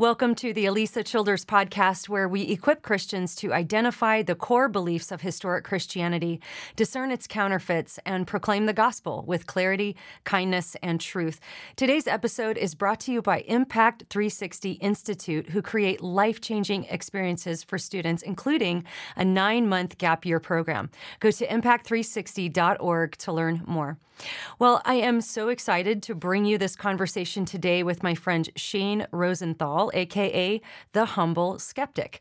Welcome to the Alisa Childers podcast, where we equip Christians to identify the core beliefs of historic Christianity, discern its counterfeits, and proclaim the gospel with clarity, kindness, and truth. Today's episode is brought to you by Impact 360 Institute, who create life changing experiences for students, including a nine month gap year program. Go to impact360.org to learn more. Well, I am so excited to bring you this conversation today with my friend Shane Rosenthal, aka The Humble Skeptic.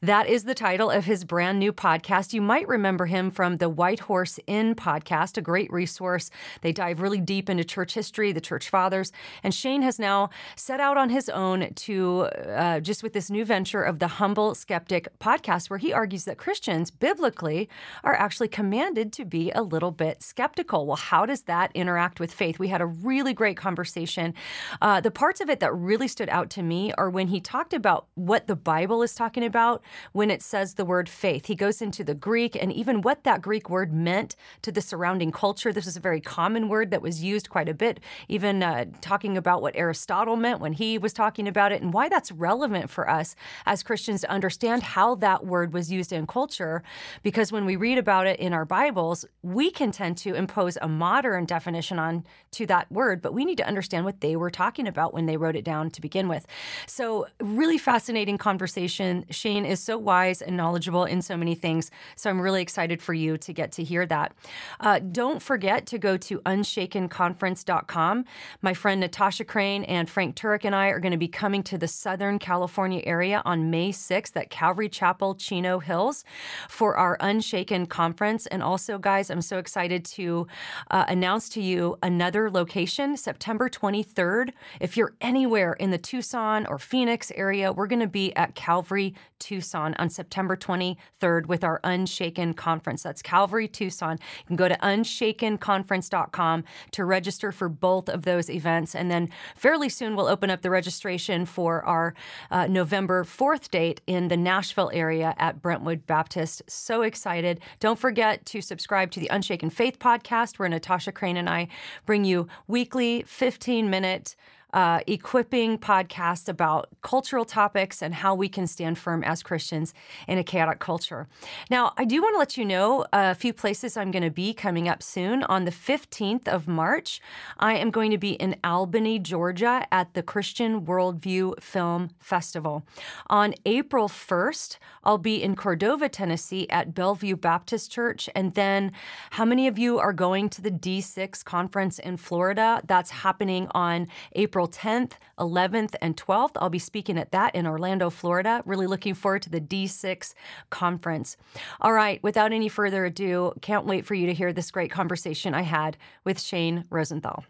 That is the title of his brand new podcast. You might remember him from the White Horse Inn podcast, a great resource. They dive really deep into church history, the church fathers. And Shane has now set out on his own to uh, just with this new venture of the Humble Skeptic podcast, where he argues that Christians, biblically, are actually commanded to be a little bit skeptical. Well, how does that interact with faith? We had a really great conversation. Uh, the parts of it that really stood out to me are when he talked about what the Bible is talking about when it says the word faith. He goes into the Greek and even what that Greek word meant to the surrounding culture. This is a very common word that was used quite a bit, even uh, talking about what Aristotle meant when he was talking about it and why that's relevant for us as Christians to understand how that word was used in culture. Because when we read about it in our Bibles, we can tend to impose a modern definition on to that word, but we need to understand what they were talking about when they wrote it down to begin with. So, really fascinating conversation. Shane is so wise and knowledgeable in so many things. So, I'm really excited for you to get to hear that. Uh, don't forget to go to unshakenconference.com. My friend Natasha Crain and Frank Turek and I are going to be coming to the Southern California area on May 6th at Calvary Chapel, Chino Hills for our Unshaken conference. And also, guys, I'm so excited to uh, announce to you another location, September 23rd. If you're anywhere in the Tucson or Phoenix area, we're going to be at Calvary Tucson on September 23rd with our Unshaken conference. That's Calvary Tucson. You can go to unshakenconference.com to register for both of those events. And then fairly soon, we'll open up the registration for our uh, November 4th date in the Nashville area at Brentwood Baptist. So excited. Don't forget to subscribe to the Unshaken Faith podcast, where Natasha Crain and I bring you weekly 15 minute uh, equipping podcast about cultural topics and how we can stand firm as Christians in a chaotic culture. Now, I do want to let you know a few places I'm going to be coming up soon. On the 15th of March, I am going to be in Albany, Georgia at the Christian Worldview Film Festival. On April 1st, I'll be in Cordova, Tennessee at Bellevue Baptist Church. And then, how many of you are going to the D6 conference in Florida? That's happening on April April 10th, 11th, and 12th. I'll be speaking at that in Orlando, Florida. Really looking forward to the D6 conference. All right, without any further ado, can't wait for you to hear this great conversation I had with Shane Rosenthal.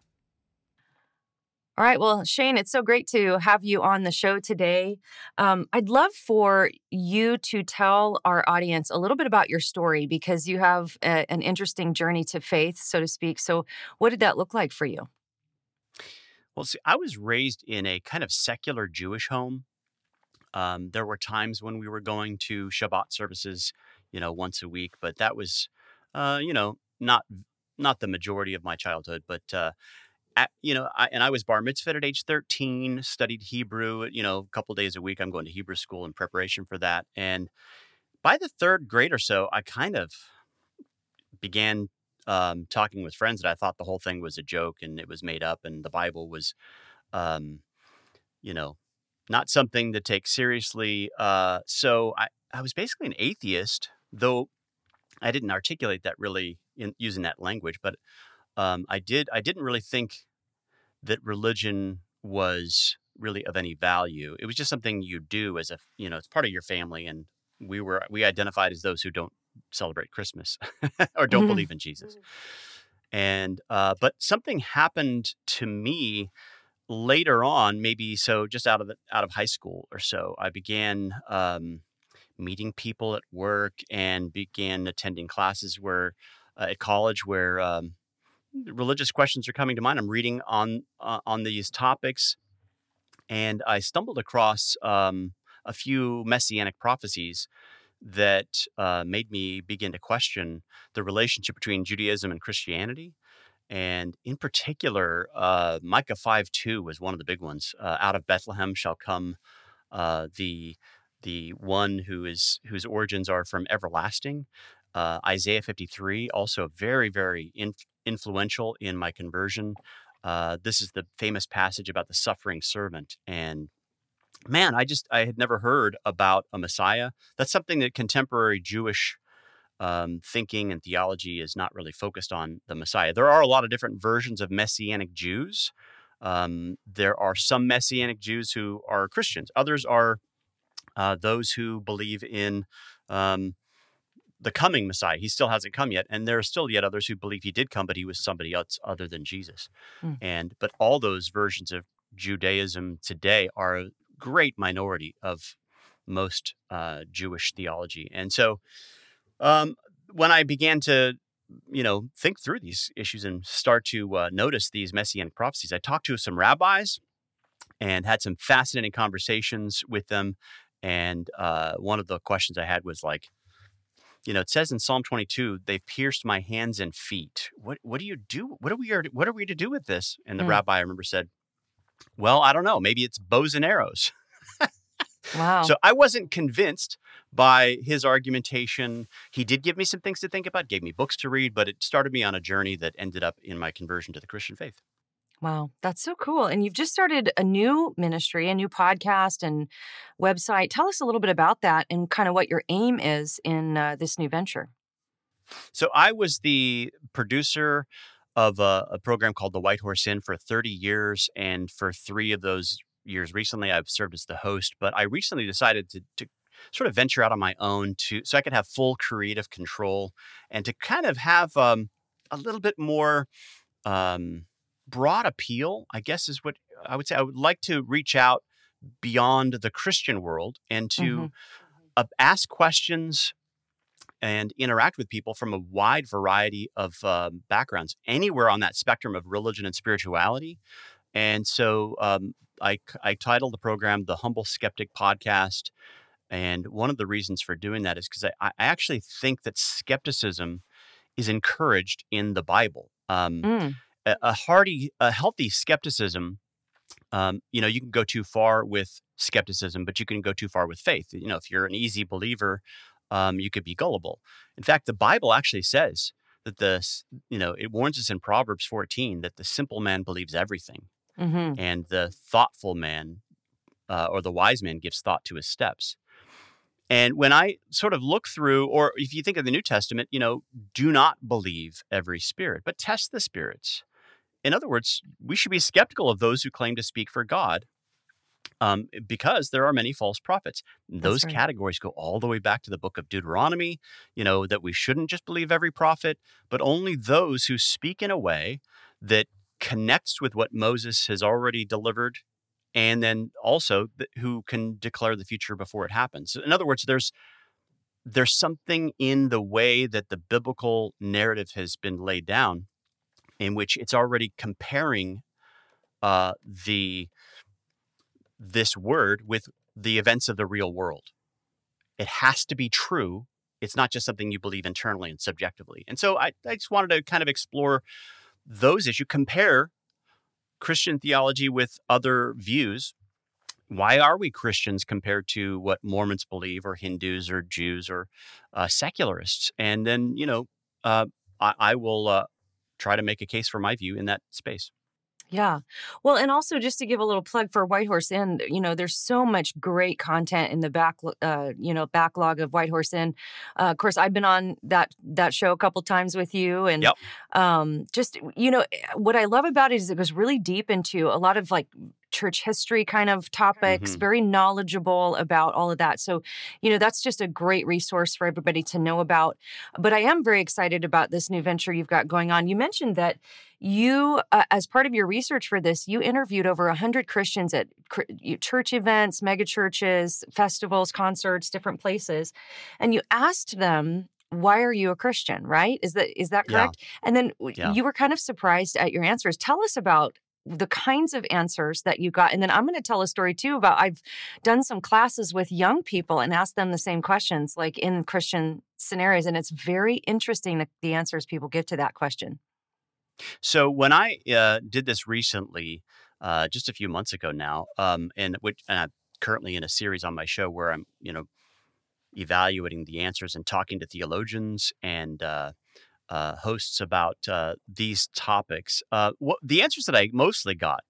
All right. Well, Shane, it's so great to have you on the show today. Um, I'd love for you to tell our audience a little bit about your story because you have a, an interesting journey to faith, so to speak. So, what did that look like for you? Well, see, I was raised in a kind of secular Jewish home. Um, there were times when we were going to Shabbat services, you know, once a week, but that was, uh, you know, not not the majority of my childhood. But uh, at, you know, I, and I was bar mitzvah at age thirteen. Studied Hebrew, you know, a couple days a week. I'm going to Hebrew school in preparation for that. And by the third grade or so, I kind of began um, talking with friends that I thought the whole thing was a joke and it was made up and the Bible was, um, you know, not something to take seriously. Uh, so I, I was basically an atheist, though I didn't articulate that really in using that language, but um, I did. I didn't really think that religion was really of any value. It was just something you do as a you know it's part of your family, and we were we identified as those who don't celebrate Christmas or don't Mhm. believe in Jesus. And uh, but something happened to me later on, maybe so just out of the, out of high school or so. I began um, meeting people at work and began attending classes where uh, at college where um, religious questions are coming to mind. I'm reading on uh, on these topics, and I stumbled across um, a few messianic prophecies that uh, made me begin to question the relationship between Judaism and Christianity. And in particular, uh, Micah 5 2 was one of the big ones. Uh, out of Bethlehem shall come uh, the the one who is whose origins are from everlasting. Uh, Isaiah 53, also very, very in, influential in my conversion. Uh, this is the famous passage about the suffering servant. And man, I just I had never heard about a Messiah. That's something that contemporary Jewish um, thinking and theology is not really focused on the Messiah. There are a lot of different versions of Messianic Jews. Um, there are some Messianic Jews who are Christians. Others are uh, those who believe in um, the coming Messiah. He still hasn't come yet, and there are still yet others who believe he did come, but he was somebody else other than Jesus. Mm. And but all those versions of Judaism today are great minority of most uh, Jewish theology, and so um, when I began to you know think through these issues and start to uh, notice these messianic prophecies, I talked to some rabbis and had some fascinating conversations with them. And uh, one of the questions I had was like, you know, it says in Psalm 22, they've pierced my hands and feet. What what do you do? What are we what are we to do with this? And the Mm. rabbi I remember said, well, I don't know. Maybe it's bows and arrows. Wow. So I wasn't convinced by his argumentation. He did give me some things to think about, gave me books to read, but it started me on a journey that ended up in my conversion to the Christian faith. Wow, that's so cool. And you've just started a new ministry, a new podcast and website. Tell us a little bit about that and kind of what your aim is in uh, this new venture. So I was the producer of a, a program called The White Horse Inn for 30 years. And for three of those years recently, I've served as the host. But I recently decided to, to sort of venture out on my own to so I could have full creative control and to kind of have um, a little bit more um, broad appeal, I guess is what I would say. I would like to reach out beyond the Christian world and to Mhm. uh, ask questions and interact with people from a wide variety of um, backgrounds, anywhere on that spectrum of religion and spirituality. And so um, I, I titled the program The Humble Skeptic Podcast. And one of the reasons for doing that is because I, I actually think that skepticism is encouraged in the Bible. Um, Mm, a, a hearty, a healthy skepticism. Um, you know, you can go too far with skepticism, but you can go too far with faith. You know, if you're an easy believer, um, you could be gullible. In fact, the Bible actually says that the, you know, it warns us in Proverbs 14 that the simple man believes everything, hmm and the thoughtful man uh, or the wise man gives thought to his steps. And when I sort of look through, or if you think of the New Testament, you know, do not believe every spirit, but test the spirits. In other words, we should be skeptical of those who claim to speak for God um, because there are many false prophets. Those right. categories go all the way back to the book of Deuteronomy, you know, that we shouldn't just believe every prophet, but only those who speak in a way that connects with what Moses has already delivered and then also th- who can declare the future before it happens. In other words, there's there's something in the way that the biblical narrative has been laid down in which it's already comparing uh, the this word with the events of the real world. It has to be true. It's not just something you believe internally and subjectively. And so I, I just wanted to kind of explore those issues, compare Christian theology with other views. Why are we Christians compared to what Mormons believe, or Hindus, or Jews, or uh, secularists? And then, you know, uh, I, I will uh, try to make a case for my view in that space. Yeah. Well, and also just to give a little plug for White Horse Inn, you know, there's so much great content in the back, uh, you know, backlog of White Horse Inn. Uh, of course, I've been on that that show a couple times with you, and Yep. um, just you know, what I love about it is it goes really deep into a lot of like church history kind of topics, Mhm. very knowledgeable about all of that. So, you know, that's just a great resource for everybody to know about. But I am very excited about this new venture you've got going on. You mentioned that you, uh, as part of your research for this, you interviewed over 100 Christians at cr- church events, mega churches, festivals, concerts, different places, and you asked them, why are you a Christian, right? Is that is that Yeah. correct? And then Yeah. you were kind of surprised at your answers. Tell us about the kinds of answers that you got. And then I'm going to tell a story too about I've done some classes with young people and asked them the same questions, like in Christian scenarios. And it's very interesting the, the answers people give to that question. So when I uh, did this recently, uh, just a few months ago now, um, and which and I'm currently in a series on my show where I'm, you know, evaluating the answers and talking to theologians and uh, uh, hosts about uh, these topics. Uh, the answers that I mostly got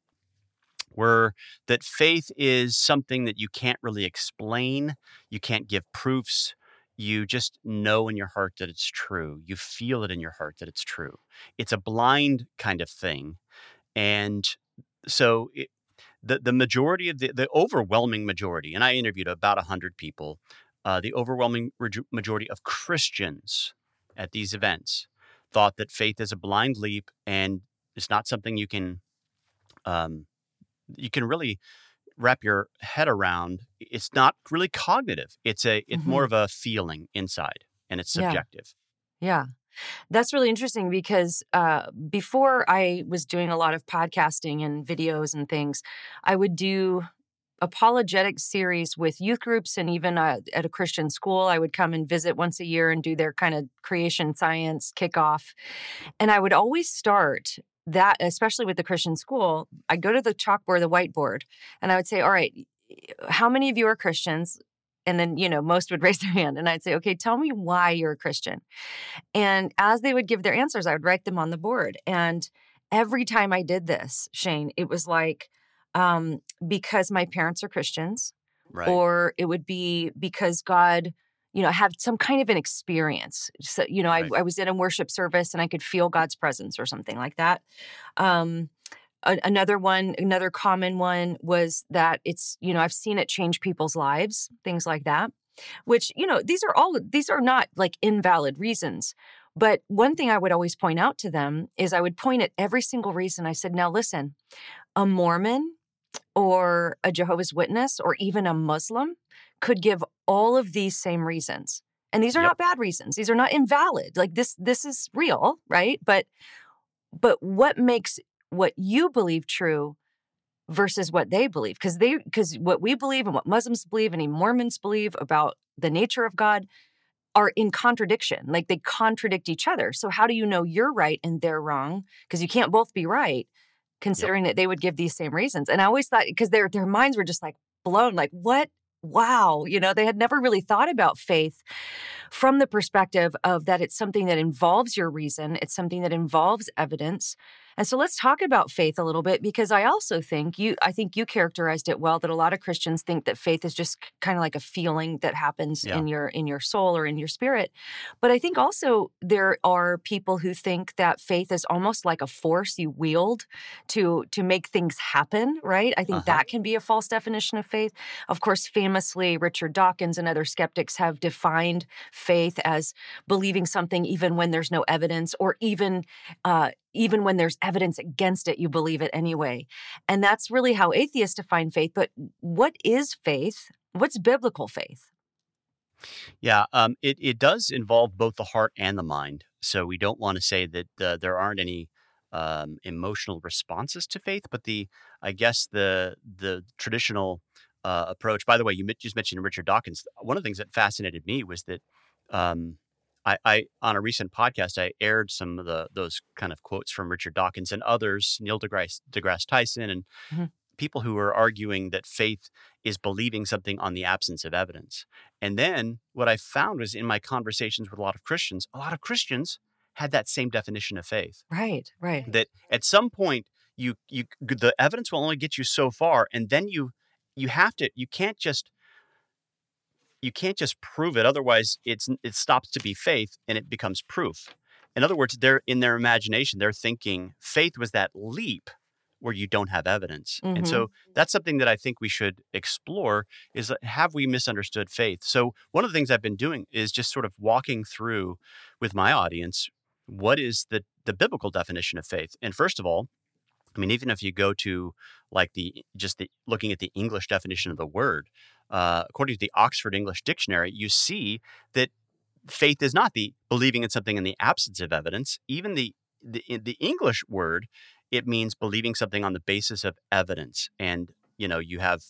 were that faith is something that you can't really explain, you can't give proofs. You just know in your heart that it's true. You feel it in your heart that it's true. It's a blind kind of thing, and so it, the the majority of the the overwhelming majority, and I interviewed about hundred people, uh, the overwhelming majority of Christians at these events thought that faith is a blind leap and it's not something you can um, you can really wrap your head around. It's not really cognitive. It's a it's more of a feeling inside, and it's Yeah. subjective. Yeah. That's really interesting because uh, before I was doing a lot of podcasting and videos and things, I would do apologetic series with youth groups and even uh, at a Christian school. I would come and visit once a year and do their kind of creation science kickoff. And I would always start that, especially with the Christian school, I'd go to the chalkboard, the whiteboard, and I would say, All right, how many of you are Christians? And then, you know, most would raise their hand. And I'd say, Okay, tell me why you're a Christian. And as they would give their answers, I would write them on the board. And every time I did this, Shane, it was like, um, because my parents are Christians, Right. or it would be because God, you know, had some kind of an experience. So, you know, Right. I, I was in a worship service and I could feel God's presence or something like that. Um, a- another one, another common one was that it's, you know, I've seen it change people's lives, things like that, which, you know, these are all, these are not like invalid reasons. But one thing I would always point out to them is I would point at every single reason. I said, now listen, a Mormon or a Jehovah's Witness or even a Muslim could give all of these same reasons. And these are Yep. not bad reasons. These are not invalid. Like this this is real, right? But but what makes what you believe true versus what they believe because they because what we believe and what Muslims believe and Mormons believe about the nature of God are in contradiction. Like they contradict each other. So how do you know you're right and they're wrong? Because you can't both be right, considering that they would give these same reasons. And I always thought because their their minds were just like blown, like what? Wow, you know, they had never really thought about faith from the perspective of that it's something that involves your reason, it's something that involves evidence. And so let's talk about faith a little bit because I also think you I think you characterized it well that a lot of Christians think that faith is just kind of like a feeling that happens Yeah. in your in your soul or in your spirit. But I think also there are people who think that faith is almost like a force you wield to to make things happen, right? I think Uh-huh. that can be a false definition of faith. Of course, famously Richard Dawkins and other skeptics have defined faith as believing something even when there's no evidence or even uh, even when there's evidence against it, you believe it anyway. And that's really how atheists define faith. But what is faith? What's biblical faith? Yeah, um, it it does involve both the heart and the mind. So we don't want to say that uh, there aren't any um, emotional responses to faith, but the I guess the the traditional uh, approach. By the way, you just mentioned Richard Dawkins. One of the things that fascinated me was that um, I, I on a recent podcast I aired some of the those kind of quotes from Richard Dawkins and others, Neil deGrasse, deGrasse Tyson, and Mhm. people who are arguing that faith is believing something on the absence of evidence. And then what I found was in my conversations with a lot of Christians, a lot of Christians had that same definition of faith. Right, right. That at some point you you the evidence will only get you so far, and then you you have to you can't just you can't just prove it. Otherwise, it's it stops to be faith and it becomes proof. In other words, they're in their imagination, they're thinking faith was that leap where you don't have evidence. And Mm-hmm. so that's something that I think we should explore is have we misunderstood faith? So one of the things I've been doing is just sort of walking through with my audience what is the the biblical definition of faith. And first of all, I mean even if you go to like the just the looking at the English definition of the word, uh, according to the Oxford English Dictionary, you see that faith is not the believing in something in the absence of evidence. Even the the, the English word, it means believing something on the basis of evidence. And you know, you have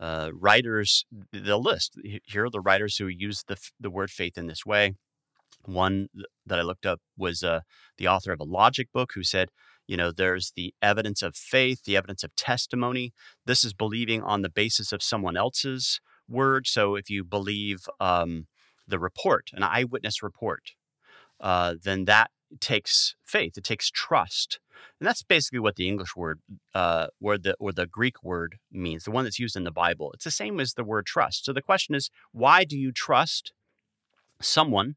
uh, writers. The list here are the writers who use the the word faith in this way. One that I looked up was uh, the author of a logic book who said, you know, there's the evidence of faith, the evidence of testimony. This is believing on the basis of someone else's word. So if you believe um, the report, an eyewitness report, uh, then that takes faith. It takes trust, and that's basically what the English word, uh, or the or the Greek word means. The one that's used in the Bible. It's the same as the word trust. So the question is, why do you trust someone?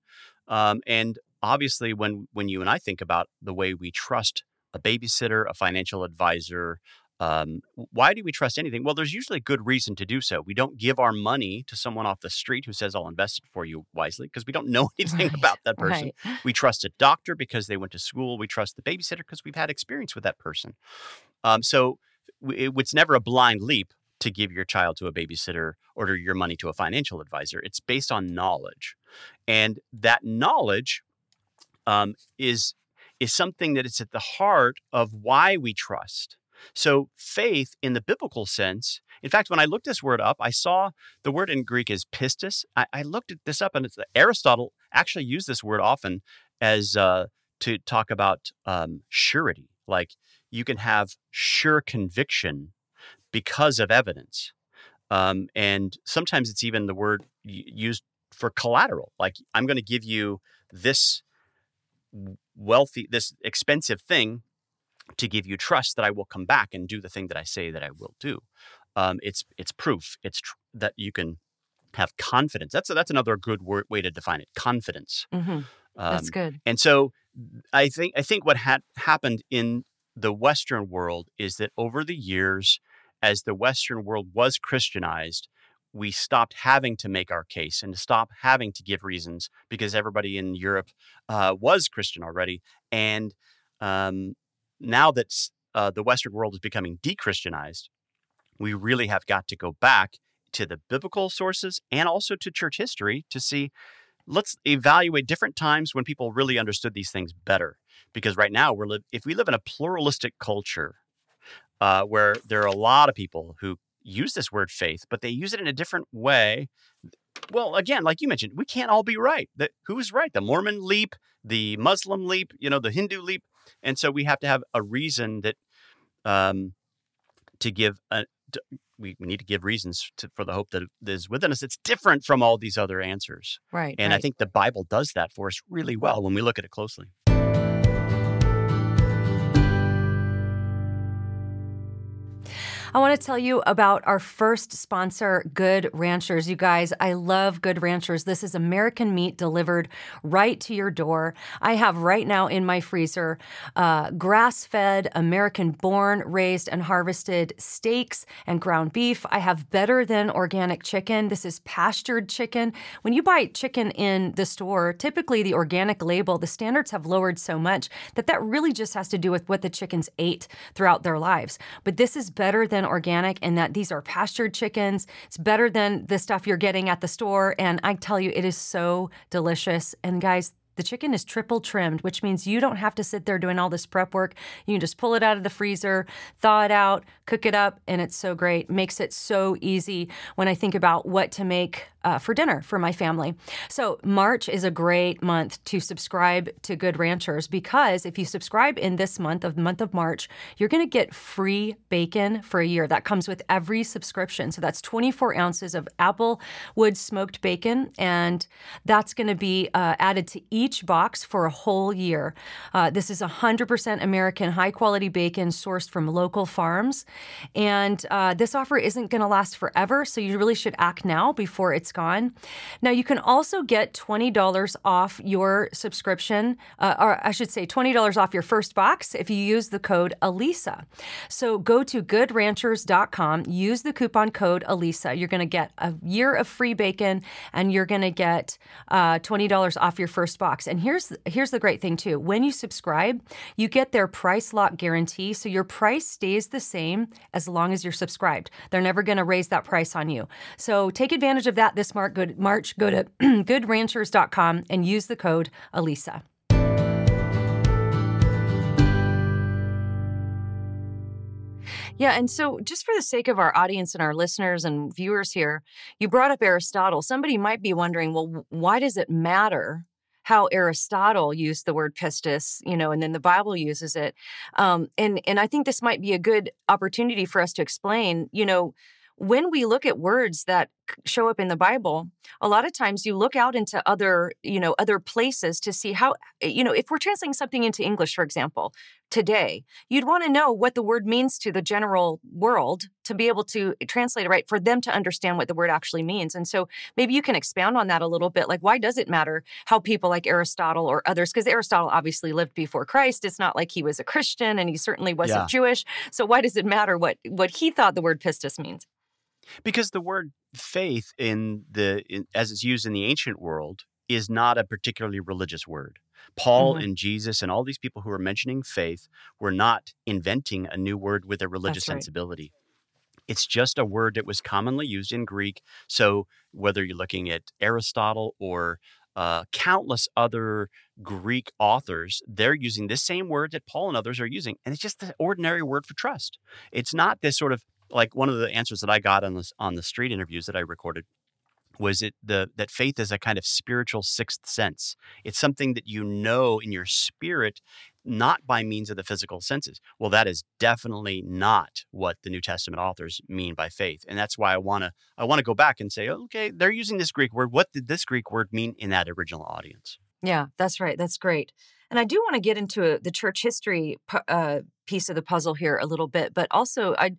Um, and obviously, when when you and I think about the way we trust a babysitter, a financial advisor, um, why do we trust anything? Well, there's usually a good reason to do so. We don't give our money to someone off the street who says, I'll invest it for you wisely because we don't know anything Right, about that person. Right. We trust a doctor because they went to school. We trust the babysitter because we've had experience with that person. Um, so it, it's never a blind leap to give your child to a babysitter or to your money to a financial advisor. It's based on knowledge. And that knowledge um, is, is something that is at the heart of why we trust. So, faith in the biblical sense, in fact, when I looked this word up, I saw the word in Greek is pistis. I, I looked this up, and it's, Aristotle actually used this word often as uh, to talk about um, surety. Like you can have sure conviction because of evidence. Um, and sometimes it's even the word used for collateral. Like I'm going to give you this wealthy, this expensive thing to give you trust that I will come back and do the thing that I say that I will do. Um, it's it's proof. It's tr- that you can have confidence. That's that's another good word, way to define it. Confidence. hmm Um, That's good. and so I think I think what had happened in the Western world is that over the years, as the Western world was Christianized, we stopped having to make our case and to stop having to give reasons because everybody in Europe uh, was Christian already. And um, now that uh, the Western world is becoming de-Christianized, we really have got to go back to the biblical sources and also to church history to see let's evaluate different times when people really understood these things better because right now we're li- if we live in a pluralistic culture uh, where there are a lot of people who use this word faith but they use it in a different way. Well again like you mentioned we can't all be right. That who's right? The mormon leap the muslim leap you know the hindu leap. And so we have to have a reason that um, to give a, to, we, we need to give reasons to, for the hope that is within us. It's different from all these other answers. Right. and I think the Bible does that for us really well when we look at it closely. I want to tell you about our first sponsor, Good Ranchers. You guys, I love Good Ranchers. This is American meat delivered right to your door. I have right now in my freezer uh, grass fed, American born, raised, and harvested steaks and ground beef. I have better than organic chicken. This is pastured chicken. When you buy chicken in the store, typically the organic label, the standards have lowered so much that that really just has to do with what the chickens ate throughout their lives. But this is better than organic in that these are pastured chickens. It's better than the stuff you're getting at the store. And I tell you, it is so delicious. And guys, the chicken is triple trimmed, which means you don't have to sit there doing all this prep work. You can just pull it out of the freezer, thaw it out, cook it up, and it's so great. Makes it so easy when I think about what to make uh, for dinner for my family. So, March is a great month to subscribe to Good Ranchers because if you subscribe in this month, of the month of March, you're going to get free bacon for a year. That comes with every subscription. So, that's 24 ounces of apple wood smoked bacon, and that's going to be uh, added to each box for a whole year. Uh, this is 100% American high quality bacon sourced from local farms. And uh, this offer isn't going to last forever, so you really should act now before it's gone. Now, you can also get $20 off your subscription, uh, or I should say $20 off your first box if you use the code ALISA. So go to goodranchers.com, use the coupon code ALISA. You're going to get a year of free bacon and you're going to get uh, $20 off your first box. And here's, here's the great thing, too. When you subscribe, you get their price lock guarantee. So your price stays the same as long as you're subscribed. They're never going to raise that price on you. So take advantage of that this March. Go to goodranchers.com and use the code ALISA. Yeah, and so just for the sake of our audience and our listeners and viewers here, you brought up Aristotle. Somebody might be wondering, well, why does it matter how Aristotle used the word pistis, you know, and then the Bible uses it. Um, and and I think this might be a good opportunity for us to explain, you know, when we look at words that show up in the bible a lot of times you look out into other you know other places to see how eh, you know if we're translating something into english for example today you'd want to know what the word means to the general world to be able to translate it right for them to understand what the word actually means and so maybe you can expound on that a little bit like why does it matter how people like aristotle or others because aristotle obviously lived before christ it's not like he was a christian and he certainly wasn't yeah. jewish so why does it matter what what he thought the word pistis means because the word faith in the in, as it's used in the ancient world is not a particularly religious word. Paul mm-hmm. and Jesus and all these people who are mentioning faith were not inventing a new word with a religious sensibility. It's just a word that was commonly used in Greek. So whether you're looking at Aristotle or uh, countless other Greek authors, they're using this same word that Paul and others are using. And it's just the ordinary word for trust. It's not this sort of like one of the answers that I got on this on the street interviews that I recorded was it the that faith is a kind of spiritual sixth sense. It's something that you know in your spirit not by means of the physical senses. Well, that is definitely not what the New Testament authors mean by faith. And that's why I want to I want to go back and say, okay, they're using this Greek word. What did this Greek word mean in that original audience? Yeah, that's right. That's great. And I do want to get into a, the church history uh, piece of the puzzle here a little bit, but also I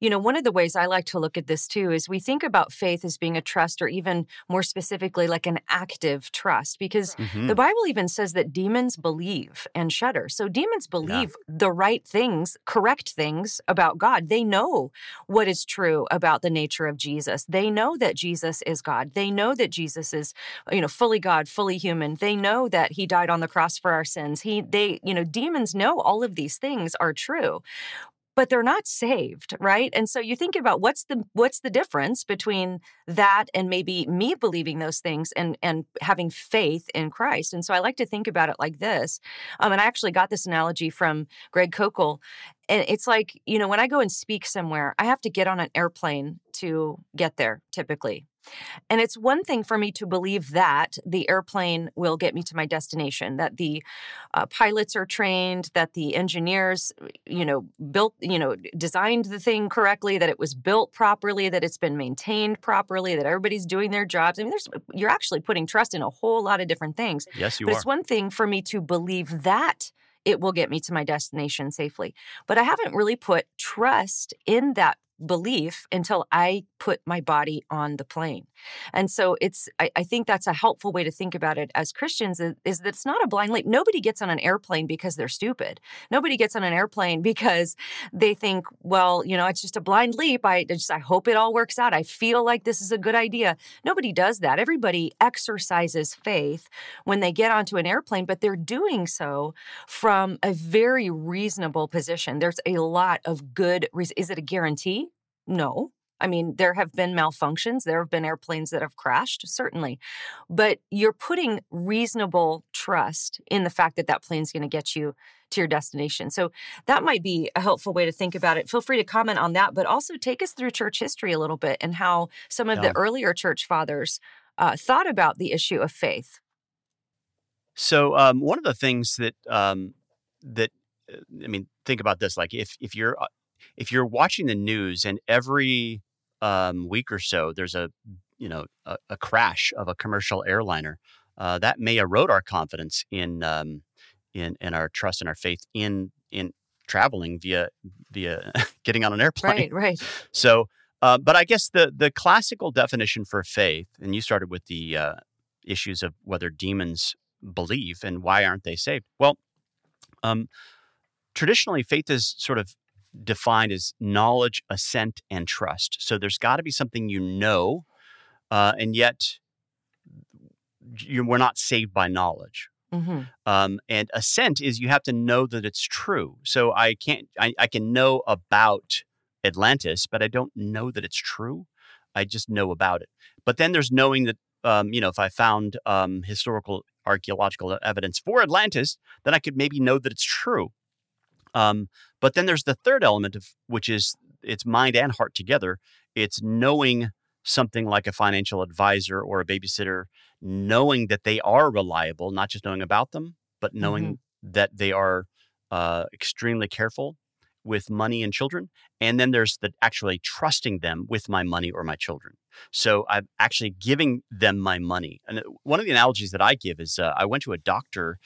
you know, one of the ways I like to look at this too is we think about faith as being a trust or even more specifically like an active trust because mm-hmm. the Bible even says that demons believe and shudder. So demons believe yeah. the right things, correct things about God. They know what is true about the nature of Jesus. They know that Jesus is God. They know that Jesus is, you know, fully God, fully human. They know that he died on the cross for our sins. He they, you know, demons know all of these things are true but they're not saved right? And so you think about what's the what's the difference between that and maybe me believing those things and and having faith in christ? And so i like to think about it like this um, and i actually got this analogy from greg koukl and it's like you know when i go and speak somewhere i have to get on an airplane to get there typically and it's one thing for me to believe that the airplane will get me to my destination, that the uh, pilots are trained, that the engineers, you know, built, you know, designed the thing correctly, that it was built properly, that it's been maintained properly, that everybody's doing their jobs. I mean, there's you're actually putting trust in a whole lot of different things. Yes, you but are. It's one thing for me to believe that it will get me to my destination safely. But I haven't really put trust in that belief until I put my body on the plane. And so it's, I, I, think that's a helpful way to think about it as Christians is, is, that it's not a blind leap. Nobody gets on an airplane because they're stupid. Nobody gets on an airplane because they think, well, you know, it's just a blind leap. I just, I hope it all works out. I feel like this is a good idea. Nobody does that. Everybody exercises faith when they get onto an airplane, but they're doing so from a very reasonable position. There's a lot of good, is it a guarantee? No. I mean, there have been malfunctions. There have been airplanes that have crashed, certainly. But you're putting reasonable trust in the fact that that plane's going to get you to your destination. So that might be a helpful way to think about it. Feel free to comment on that, but also take us through church history a little bit and how some of yeah. the earlier church fathers uh, thought about the issue of faith. So um, one of the things that um, that uh, I mean, think about this: like if if you're uh, if you're watching the news and every um, week or so there's a you know a, a crash of a commercial airliner, uh, that may erode our confidence in um, in in our trust and our faith in in traveling via via getting on an airplane. Right, right. So Uh, but I guess the the classical definition for faith, and you started with the uh, issues of whether demons believe and why aren't they saved. Well, um, traditionally, faith is sort of defined as knowledge, assent, and trust. So there's got to be something you know, uh, and yet you, we're not saved by knowledge. Mm-hmm. Um, and assent is you have to know that it's true. So I can't, I, I can know about Atlantis, but I don't know that it's true. I just know about it. But then there's knowing that, um, you know, if I found um, historical archaeological evidence for Atlantis, then I could maybe know that it's true. Um, but then there's the third element of which is it's mind and heart together. It's knowing something like a financial advisor or a babysitter, knowing that they are reliable, not just knowing about them, but knowing Mm-hmm. that they are uh, extremely careful with money and children. And then there's the actually trusting them with my money or my children. So I'm actually giving them my money. And uh, one of the analogies that I give is uh, I went to a doctor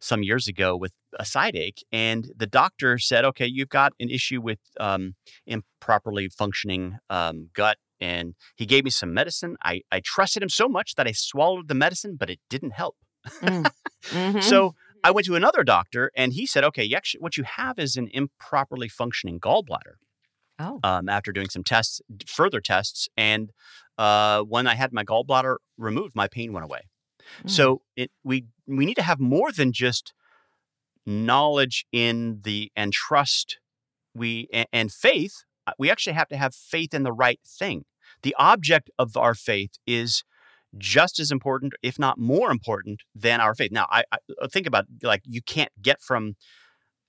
some years ago with a side ache, and the doctor said, "Okay, you've got an issue with um, improperly functioning um, gut." And he gave me some medicine. I, I trusted him so much that I swallowed the medicine, but it didn't help. Mm. Mhm. So I went to another doctor, and he said, "Okay, you actually, what you have is an improperly functioning gallbladder." oh, um, after doing some tests, further tests. And uh, when I had my gallbladder removed, my pain went away. Mm. So it, we we need to have more than just knowledge in the and trust we and, and faith. Uh, We actually have to have faith in the right thing. The object of our faith is just as important, if not more important, than our faith. Now, I, I uh, think about like you can't get from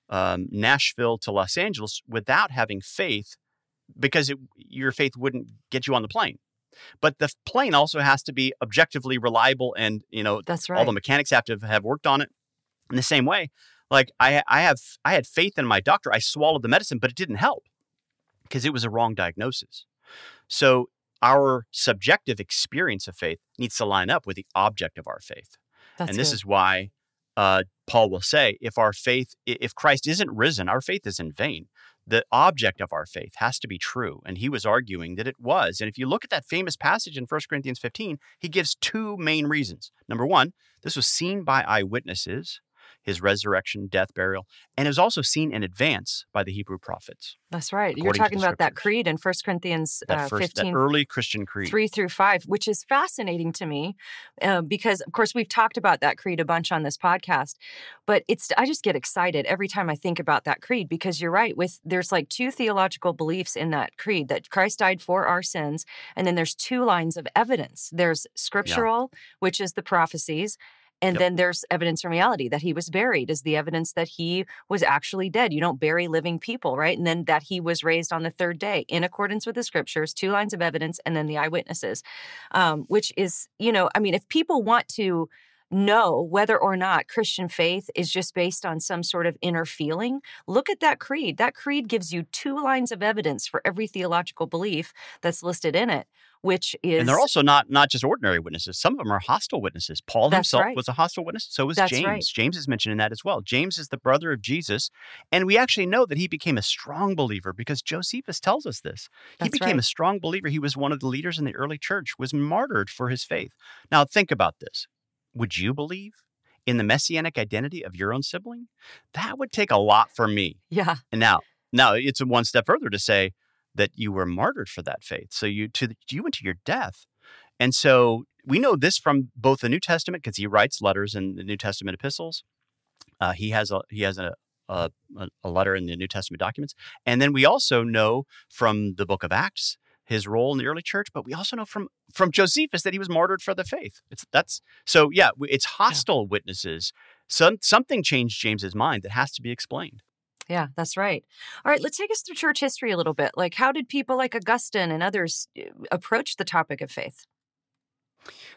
um, Nashville to Los Angeles without having faith because it, your faith wouldn't get you on the plane. But the plane also has to be objectively reliable, and you know that's all right. the mechanics have to have worked on it. In the same way, like I, I have, I had faith in my doctor. I swallowed the medicine, but it didn't help because it was a wrong diagnosis. So our subjective experience of faith needs to line up with the object of our faith That's and this good. is why uh, Paul will say, if our faith, if Christ isn't risen, our faith is in vain. The object of our faith has to be true. And he was arguing that it was. And if you look at that famous passage in 1 Corinthians 15, he gives two main reasons. Number one, this was seen by eyewitnesses, his resurrection, death, burial, and it was also seen in advance by the Hebrew prophets. That's right. You're talking about that creed in 1 Corinthians That uh, first, 15, that early Christian creed. three through five, which is fascinating to me, uh, because of course we've talked about that creed a bunch on this podcast. But it's I just get excited every time I think about that creed because you're right. With there's like two theological beliefs in that creed that Christ died for our sins, and then there's two lines of evidence. There's scriptural, which is the prophecies. And Yep. then there's evidence from reality that he was buried is the evidence that he was actually dead. You don't bury living people, right? And then that he was raised on the third day in accordance with the scriptures, two lines of evidence, and then the eyewitnesses, um, which is, you know, I mean, if people want to know whether or not Christian faith is just based on some sort of inner feeling, look at that creed. That creed gives you two lines of evidence for every theological belief that's listed in it, which is And they're also not not just ordinary witnesses. Some of them are hostile witnesses. Paul himself right. was a hostile witness. So was That's James. right. James is mentioned in that as well. James is the brother of Jesus, and we actually know that he became a strong believer because Josephus tells us this. He That's became a strong believer. He was one of the leaders in the early church. Was martyred for his faith. Now think about this. Would you believe in the messianic identity of your own sibling? That would take a lot for me. yeah, And now, now it's one step further to say that you were martyred for that faith. So you to the, you went to your death, and so we know this from both the New Testament because he writes letters in the New Testament epistles. Uh, he has a he has a, a a letter in the New Testament documents, and then we also know from the Book of Acts his role in the early church. But we also know from from Josephus that he was martyred for the faith. It's that's so yeah. It's hostile witnesses. Some something changed James's mind that has to be explained. Yeah, that's right. All right, let's take us through church history a little bit. Like, how did people like Augustine and others uh, approach the topic of faith?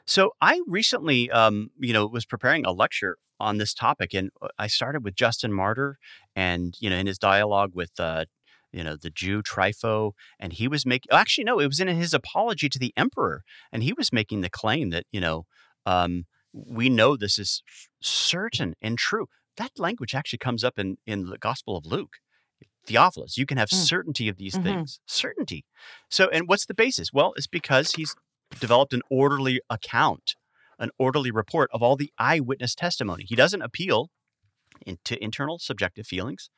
So I recently, um, you know, was preparing a lecture on this topic, and uh, I started with Justin Martyr, and you know, in his dialogue with, uh, you know, the Jew Trypho, and he was making. Actually, no, it was in his apology to the emperor, and he was making the claim that you know, um, we know this is certain and true. That language actually comes up in in the Gospel of Luke. Theophilus. You can have Mm. certainty of these Mhm. things. Certainty. So, and what's the basis? Well, it's because he's developed an orderly account, an orderly report of all the eyewitness testimony. He doesn't appeal into internal subjective feelings.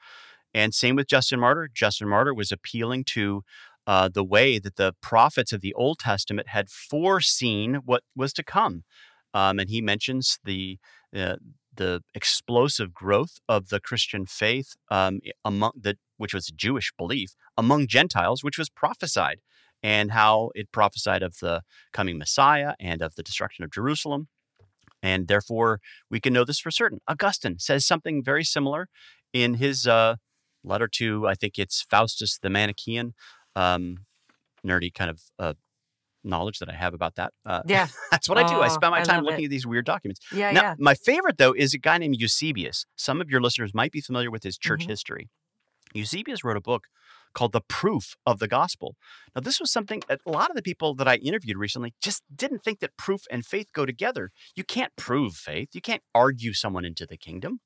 And same with Justin Martyr. Justin Martyr was appealing to uh, the way that the prophets of the Old Testament had foreseen what was to come. Um, and he mentions the uh, the explosive growth of the Christian faith um, among the which was Jewish belief among Gentiles, which was prophesied, and how it prophesied of the coming Messiah and of the destruction of Jerusalem. And therefore, we can know this for certain. Augustine says something very similar in his uh, letter to, I think it's Faustus the Manichaean, um, nerdy kind of uh, knowledge that I have about that. Uh, Yeah. that's what I do. I Oh, spend my time looking it. at these weird documents. Yeah, now, yeah. my favorite, though, is a guy named Eusebius. Some of your listeners might be familiar with his church Mhm. history. Eusebius wrote a book called The Proof of the Gospel. Now, this was something that a lot of the people that I interviewed recently just didn't think that proof and faith go together. You can't prove faith, you can't argue someone into the kingdom.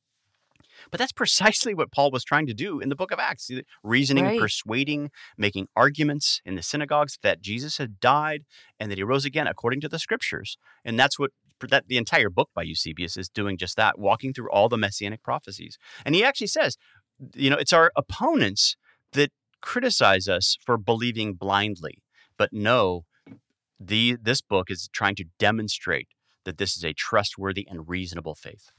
But that's precisely what Paul was trying to do in the book of Acts reasoning, Right. persuading, making arguments in the synagogues that Jesus had died and that he rose again according to the scriptures. And that's what that the entire book by Eusebius is doing just that, walking through all the messianic prophecies. And he actually says, you know, it's our opponents that criticize us for believing blindly. But no, the this book is trying to demonstrate that this is a trustworthy and reasonable faith.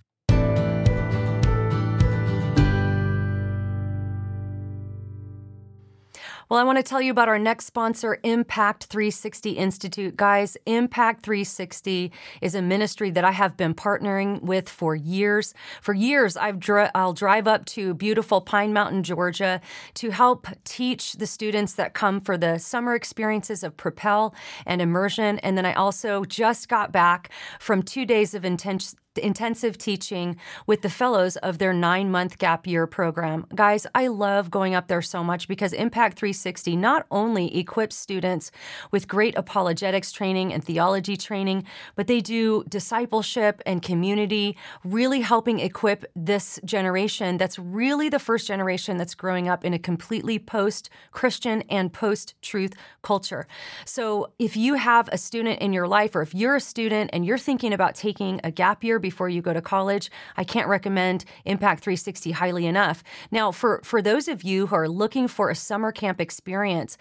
Well, I want to tell you about our next sponsor, Impact 360 Institute. Guys, Impact 360 is a ministry that I have been partnering with for years. For years, I've dri- I'll drive up to beautiful Pine Mountain, Georgia, to help teach the students that come for the summer experiences of Propel and Immersion. And then I also just got back from two days of intense intensive teaching with the fellows of their nine month gap year program. Guys, I love going up there so much because Impact 360 not only equips students with great apologetics training and theology training, but they do discipleship and community, really helping equip this generation that's really the first generation that's growing up in a completely post Christian and post truth culture. So if you have a student in your life, or if you're a student and you're thinking about taking a gap year before you go to college, I can't recommend Impact 360 highly enough. Now, for, for those of you who are looking for a summer camp experience,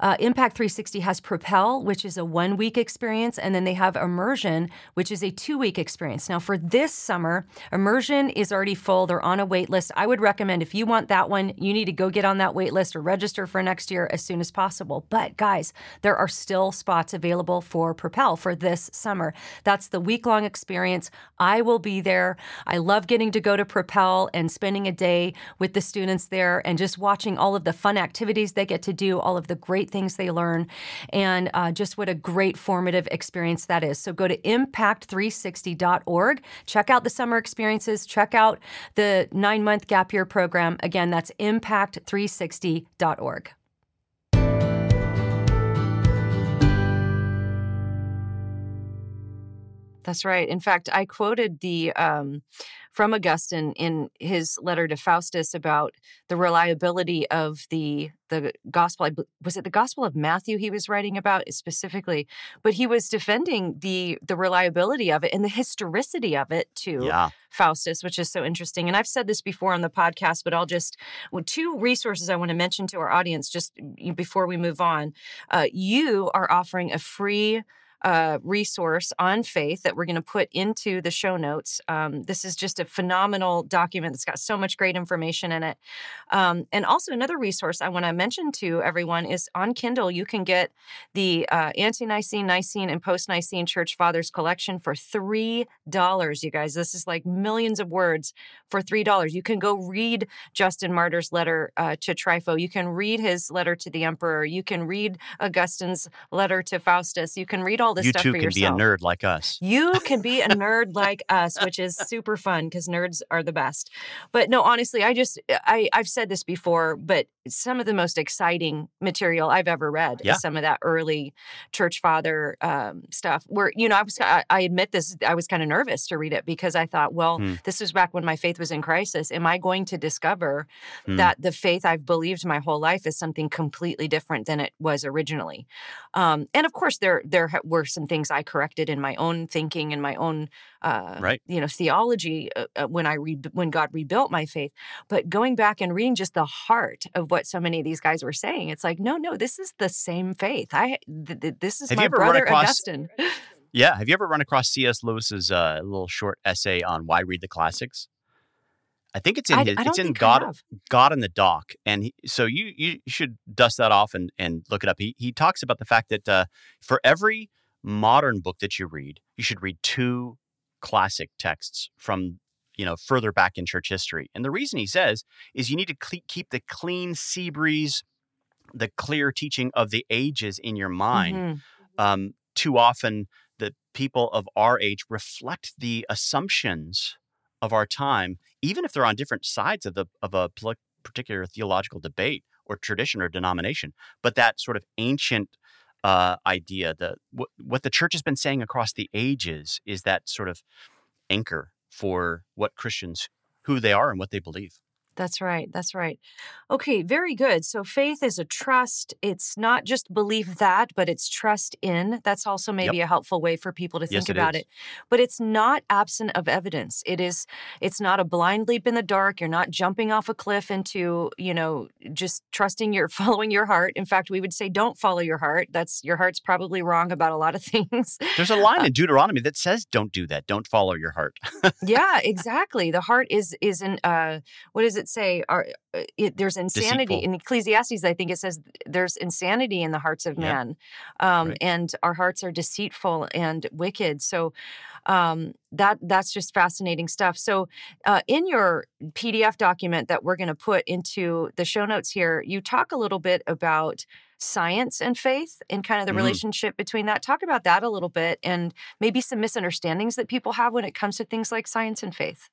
uh, Impact 360 has Propel, which is a one week experience, and then they have Immersion, which is a two week experience. Now, for this summer, Immersion is already full. They're on a wait list. I would recommend if you want that one, you need to go get on that wait list or register for next year as soon as possible. But guys, there are still spots available for Propel for this summer. That's the week long experience. I will be there. I love getting to go to Propel and spending a day with the students there and just watching all of the fun activities they get to do, all of the great things they learn, and uh, just what a great formative experience that is. So go to impact360.org, check out the summer experiences, check out the nine month gap year program. Again, that's impact360.org. That's right. In fact, I quoted the um, from Augustine in his letter to Faustus about the reliability of the the gospel. I, was it the Gospel of Matthew he was writing about specifically? But he was defending the the reliability of it and the historicity of it too. Yeah. Faustus, which is so interesting. And I've said this before on the podcast, but I'll just well, two resources I want to mention to our audience just before we move on. Uh, you are offering a free uh, resource on faith that we're going to put into the show notes. Um, this is just a phenomenal document that's got so much great information in it. Um, and also, another resource I want to mention to everyone is on Kindle. You can get the uh, Ante Nicene, Nicene, and Post Nicene Church Fathers collection for $3. You guys, this is like millions of words for $3. You can go read Justin Martyr's letter uh, to Trypho. You can read his letter to the emperor. You can read Augustine's letter to Faustus. You can read all all this you stuff too for can yourself. be a nerd like us. You can be a nerd like us, which is super fun because nerds are the best. But no, honestly, I just I I've said this before, but some of the most exciting material I've ever read Yeah. is some of that early church father um, stuff. Where you know I was I, I admit this I was kind of nervous to read it because I thought, well, Hmm. this was back when my faith was in crisis. Am I going to discover Hmm. that the faith I've believed my whole life is something completely different than it was originally? Um, and of course, there there ha- were some things I corrected in my own thinking and my own, uh, Right. you know, theology uh, uh, when I re- when God rebuilt my faith. But going back and reading just the heart of what so many of these guys were saying, it's like, no, no, this is the same faith. I th- th- this is Have my brother across- Augustine. Yeah. Have you ever run across C.S. Lewis's uh, little short essay on why read the classics? I think it's in I, his. I it's in God. God in the Dock, and he, so you you should dust that off and and look it up. He he talks about the fact that uh, for every modern book that you read, you should read two classic texts from you know further back in church history. And the reason he says is you need to cle- keep the clean sea breeze, the clear teaching of the ages in your mind. Mhm. Um, too often, the people of our age reflect the assumptions of our time, even if they're on different sides of the of a particular theological debate or tradition or denomination. But that sort of ancient uh, idea, the what, what the church has been saying across the ages, is that sort of anchor for what Christians who they are and what they believe. That's right. That's right. Okay, very good. So faith is a trust. It's not just belief that, but it's trust in. That's also maybe a helpful way for people to Yes, think it about is. it. But it's not absent of evidence. It is it's not a blind leap in the dark. You're not jumping off a cliff into, you know, just trusting your following your heart. In fact, we would say don't follow your heart. That's your heart's probably wrong about a lot of things. There's a line in Deuteronomy that says, "Don't do that. Don't follow your heart." yeah, exactly. The heart is is an uh what does it say? Are uh, it, there's insanity Deceitful. in Ecclesiastes. I think it says there's insanity in the hearts of Yeah. man, um, Right. and our hearts are deceitful and wicked. So um, that that's just fascinating stuff. So uh, in your PDF document that we're going to put into the show notes here, you talk a little bit about science and faith and kind of the Mhm. relationship between that. Talk about that a little bit and maybe some misunderstandings that people have when it comes to things like science and faith.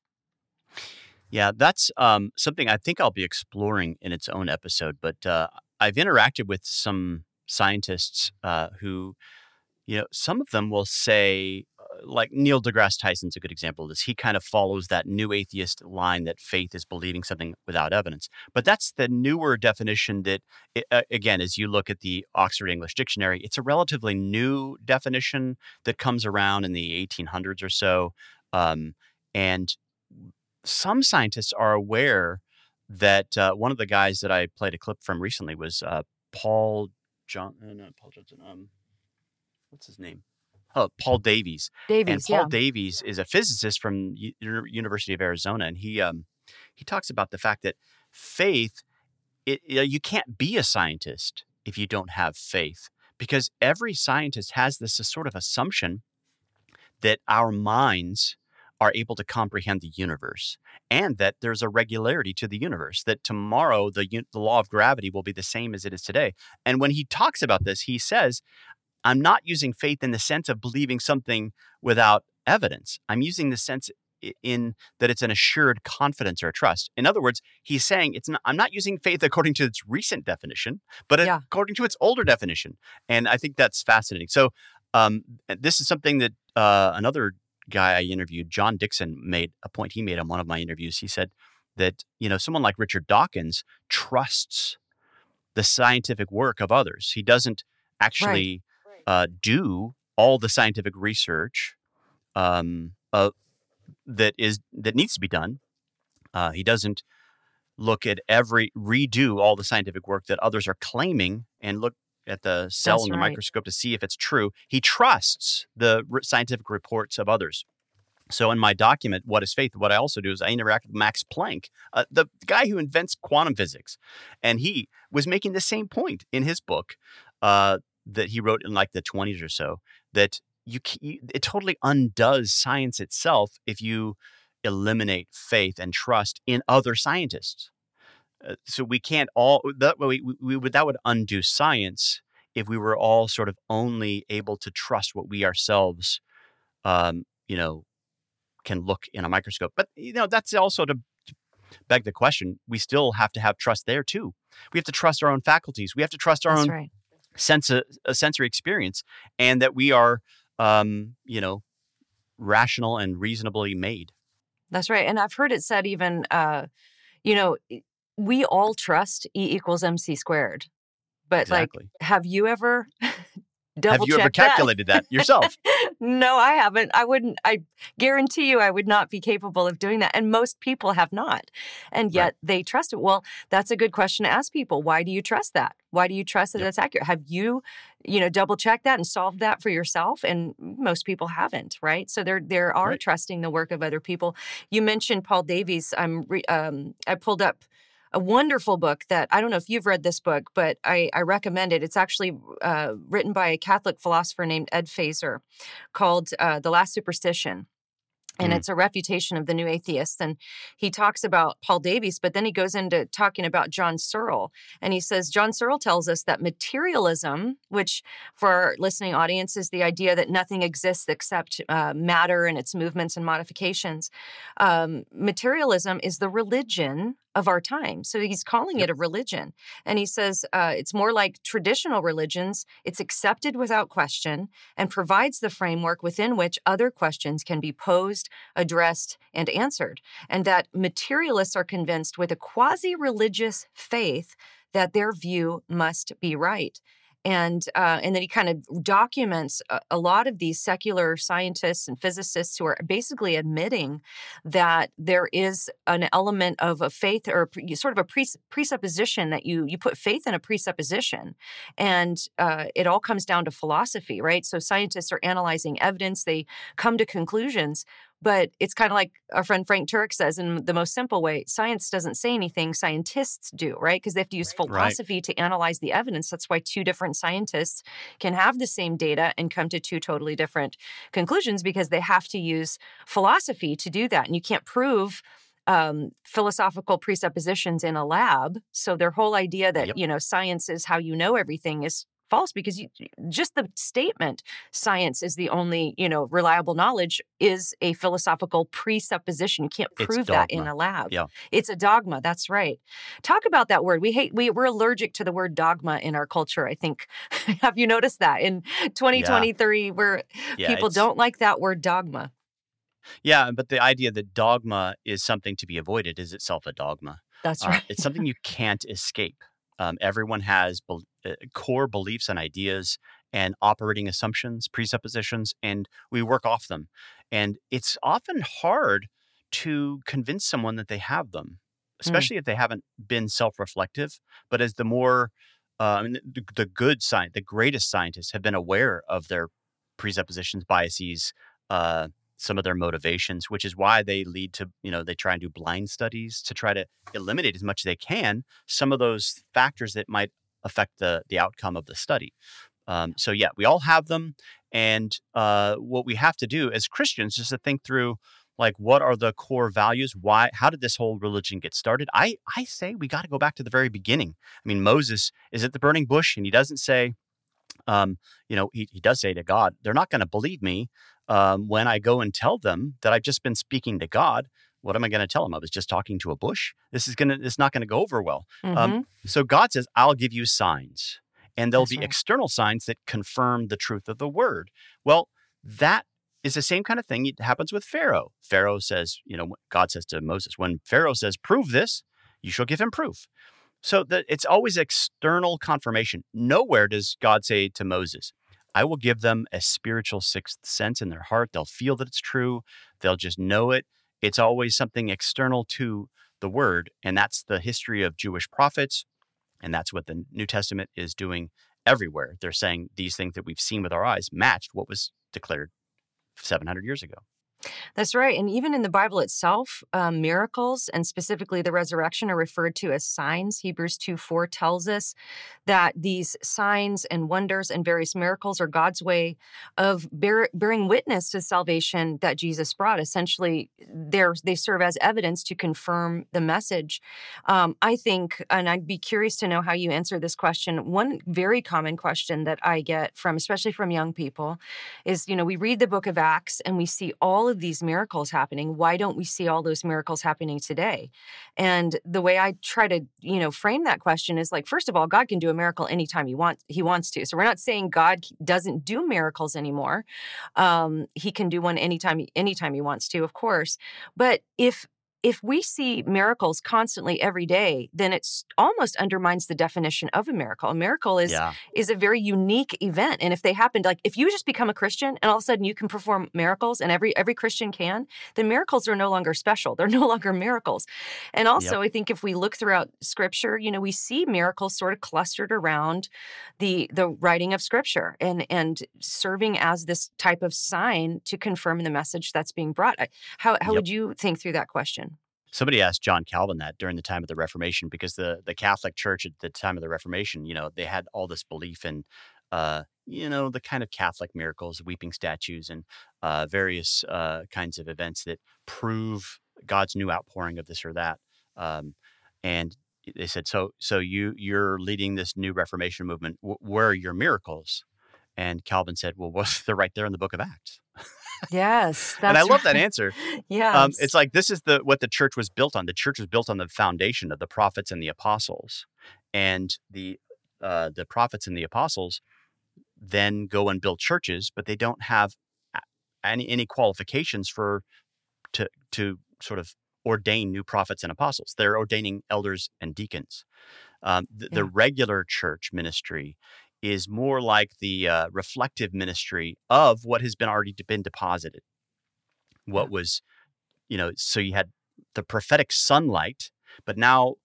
Yeah, that's um, something I think I'll be exploring in its own episode. But uh, I've interacted with some scientists uh, who, you know, some of them will say, uh, like Neil deGrasse Tyson's a good example of this. He kind of follows that new atheist line that faith is believing something without evidence. But that's the newer definition that, again, as you look at the Oxford English Dictionary, it's a relatively new definition that comes around in the 1800s or so. Um, and some scientists are aware that uh, one of the guys that I played a clip from recently was uh, Paul John, uh, not Paul Johnson. Um, what's his name? Oh, Paul Davies. Davies, and Paul yeah. Davies is a physicist from U- University of Arizona, and he um, he talks about the fact that faith, it, you can't be a scientist if you don't have faith, because every scientist has this sort of assumption that our minds are able to comprehend the universe and that there's a regularity to the universe that tomorrow the the law of gravity will be the same as it is today. And when he talks about this he says i'm not using faith in the sense of believing something without evidence. I'm using the sense in that it's an assured confidence or a trust. In other words he's saying it's not, i'm not using faith according to its recent definition but Yeah. according to its older definition. And i think that's fascinating. So um, this is something that uh, another guy I interviewed, John Dickson, made a point he made on one of my interviews. He said that, you know, someone like Richard Dawkins trusts the scientific work of others. He doesn't actually uh, do all the scientific research um, uh, that is that needs to be done. Uh, he doesn't look at every redo all the scientific work that others are claiming and look at the cell the right. microscope to see if it's true. He trusts the scientific reports of others. So in my document, What is Faith? What I also do is I interact with Max Planck, uh, the guy who invents quantum physics. And he was making the same point in his book uh, that he wrote in like the 20s or so, that you, you it totally undoes science itself if you eliminate faith and trust in other scientists. Uh, so we can't all that we, we would that would undo science if we were all sort of only able to trust what we ourselves, um, you know, can look in a microscope. But you know, that's also to beg the question. We still have to have trust there too. We have to trust our own faculties. We have to trust our That's own right. sense of, a sensory experience, and that we are, um, you know, rational and reasonably made. That's right. And I've heard it said even, uh, you know, we all trust E equals MC squared. But Exactly. like, have you ever double have you ever checked that? calculated that yourself? no, I haven't. I wouldn't. I guarantee you, I would not be capable of doing that. And most people have not. And yet Right. they trust it. Well, that's a good question to ask people. Why do you trust that? Why do you trust that Yep. that's accurate? Have you, you know, double checked that and solved that for yourself? And most people haven't, right? So they're they are Right. trusting the work of other people. You mentioned Paul Davies. I'm re, um, I pulled up a wonderful book that I don't know if you've read this book, but I, I recommend it. It's actually uh, written by a Catholic philosopher named Ed Feser called uh, The Last Superstition. And Mm. it's a refutation of the new atheists. And he talks about Paul Davies, but then he goes into talking about John Searle. And he says, John Searle tells us that materialism, which for our listening audience is the idea that nothing exists except uh, matter and its movements and modifications, um, materialism is the religion of our time. So he's calling it a religion. And he says uh, it's more like traditional religions, it's accepted without question and provides the framework within which other questions can be posed, addressed, and answered. And that materialists are convinced with a quasi religious faith that their view must be right. And uh, and then he kind of documents a, a lot of these secular scientists and physicists who are basically admitting that there is an element of a faith or sort of a pres- presupposition that you you put faith in a presupposition, and uh, it all comes down to philosophy, right? So scientists are analyzing evidence; they come to conclusions, but it's kind of like our friend Frank Turek says in the most simple way: science doesn't say anything; scientists do, right? Because they have to use Right. philosophy to analyze the evidence. That's why two different scientists can have the same data and come to two totally different conclusions because they have to use philosophy to do that. And you can't prove um, philosophical presuppositions in a lab. So their whole idea that, Yep. you know, science is how you know everything is false because you just the statement science is the only you know reliable knowledge is a philosophical presupposition. You can't prove that in a lab. Yeah. it's a dogma. That's right. Talk about that word. We hate we, we're allergic to the word dogma in our culture i think. Have you noticed that? In 2023 where Yeah, people don't like that word dogma. Yeah, but the idea that dogma is something to be avoided is itself a dogma. that's Uh, right. it's something you can't escape. Um, everyone has uh, core beliefs and ideas and operating assumptions, presuppositions, and we work off them. And it's often hard to convince someone that they have them, especially if they haven't been self-reflective. But as the more, uh, the, the good science, the greatest scientists have been aware of their presuppositions, biases, uh, some of their motivations, which is why they lead to, you know, they try and do blind studies to try to eliminate as much as they can some of those factors that might affect the the outcome of the study. Um, so yeah, we all have them, and uh, what we have to do as Christians is to think through like what are the core values? Why how did this whole religion get started? I i say we got to go back to the very beginning. I mean moses is at the burning bush and he doesn't say um, you know he, he does say to god they're not going to believe me um, when i go and tell them that i've just been speaking to god what am i going to tell them i was just talking to a bush this is going to it's not going to go over well Mhm. um, so God says, I'll give you signs, and there'll That's be right. external signs that confirm the truth of the word. Well, that is the same kind of thing that happens with Pharaoh. Pharaoh says, you know, God says to Moses, when Pharaoh says, prove this, you shall give him proof. So that it's always external confirmation. Nowhere does God say to Moses, I will give them a spiritual sixth sense in their heart. They'll feel that it's true. They'll just know it. It's always something external to the word. And that's the history of Jewish prophets. And that's what the New Testament is doing everywhere. They're saying these things that we've seen with our eyes matched what was declared 700 years ago. That's right. And even in the Bible itself, um, miracles and specifically the resurrection are referred to as signs. Hebrews 2 4 tells us that these signs and wonders and various miracles are God's way of bear, bearing witness to salvation that Jesus brought. Essentially, they serve as evidence to confirm the message. Um, I think, and I'd be curious to know how you answer this question. One very common question that I get from, especially from young people, is you know, we read the book of Acts and we see all of these miracles happening. Why don't we see all those miracles happening today? And the way I try to, you know, frame that question is like, first of all, God can do a miracle anytime he wants he wants to. So we're not saying God doesn't do miracles anymore. Um, he can do one anytime anytime he wants to, of course. But if if we see miracles constantly every day, then it's almost undermines the definition of a miracle. A miracle is yeah. is a very unique event, and if they happen, like if you just become a Christian and all of a sudden you can perform miracles, and every every Christian can, then miracles are no longer special. They're no longer miracles. And also, yep. I think if we look throughout Scripture, you know, we see miracles sort of clustered around the the writing of Scripture and and serving as this type of sign to confirm the message that's being brought. How how yep. would you think through that question? Somebody asked John Calvin that during the time of the Reformation because the the Catholic Church at the time of the Reformation, you know, they had all this belief in, uh, you know, the kind of Catholic miracles, weeping statues, and uh, various uh, kinds of events that prove God's new outpouring of this or that. Um, and they said, so so you you're leading this new Reformation movement. W- where are your miracles? And Calvin said, well, well, they're right there in the Book of Acts. Yes, and I love right. that answer. yeah, um, it's like this is the what the church was built on. The church was built on the foundation of the prophets and the apostles, and the uh, the prophets and the apostles then go and build churches, but they don't have any any qualifications for to to sort of ordain new prophets and apostles. They're ordaining elders and deacons. Um, the, yeah. the regular church ministry is more like the uh, reflective ministry of what has been already been deposited. What was, you know, so you had the prophetic sunlight, but now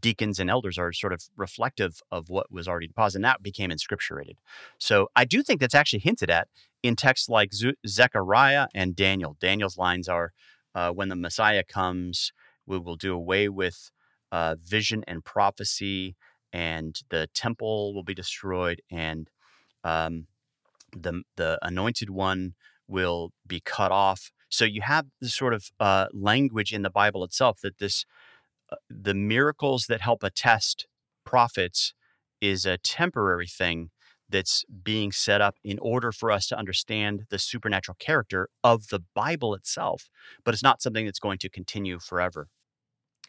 deacons and elders are sort of reflective of what was already deposited. And that became inscripturated. So I do think that's actually hinted at in texts like Zechariah and Daniel. Daniel's lines are, uh, "When the Messiah comes, we will do away with uh, vision and prophecy." And the temple will be destroyed, and um, the the anointed one will be cut off. So you have this sort of uh, language in the Bible itself that this uh, the miracles that help attest prophets is a temporary thing that's being set up in order for us to understand the supernatural character of the Bible itself, but it's not something that's going to continue forever.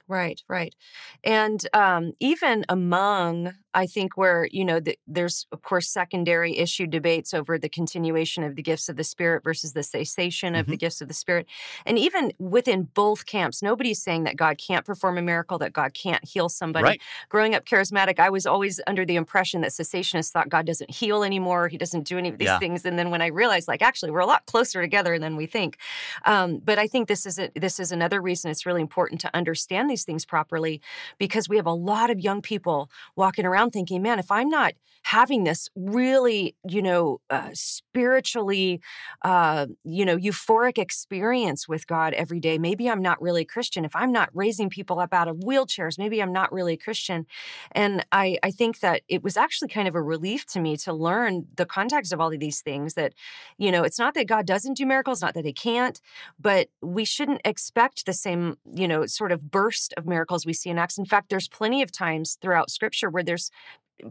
Right, right. And um, even among I think where you know the, there's of course secondary issue debates over the continuation of the gifts of the spirit versus the cessation mm-hmm. of the mm-hmm. gifts of the spirit, and even within both camps, nobody's saying that God can't perform a miracle, that God can't heal somebody. Right. Growing up charismatic, I was always under the impression that cessationists thought God doesn't heal anymore, He doesn't do any of these yeah. things, and then when I realized, like, actually, we're a lot closer together than we think. Um, but I think this is a, this is another reason it's really important to understand these things properly because we have a lot of young people walking around thinking, man, if I'm not having this really, you know, uh, spiritually, uh, you know, euphoric experience with God every day, maybe I'm not really Christian. If I'm not raising people up out of wheelchairs, maybe I'm not really a Christian. And I, I think that it was actually kind of a relief to me to learn the context of all of these things that, you know, it's not that God doesn't do miracles, not that he can't, but we shouldn't expect the same, you know, sort of burst of miracles we see in Acts. In fact, there's plenty of times throughout scripture where there's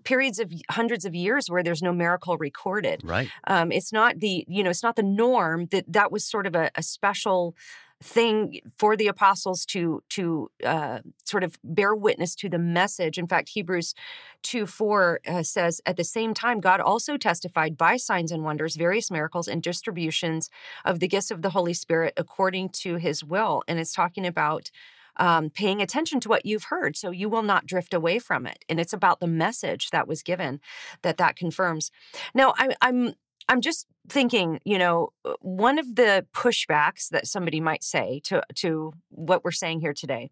periods of hundreds of years where there's no miracle recorded. Right. Um, it's not the you know it's not the norm that that was sort of a, a special thing for the apostles to to uh, sort of bear witness to the message. In fact, Hebrews two four uh, says, at the same time, God also testified by signs and wonders, various miracles and distributions of the gifts of the Holy Spirit according to His will. And it's talking about um, paying attention to what you've heard so you will not drift away from it and it's about the message that was given that that confirms. Now I, i'm i'm just thinking you know uh, one of the pushbacks that somebody might say to to what we're saying here today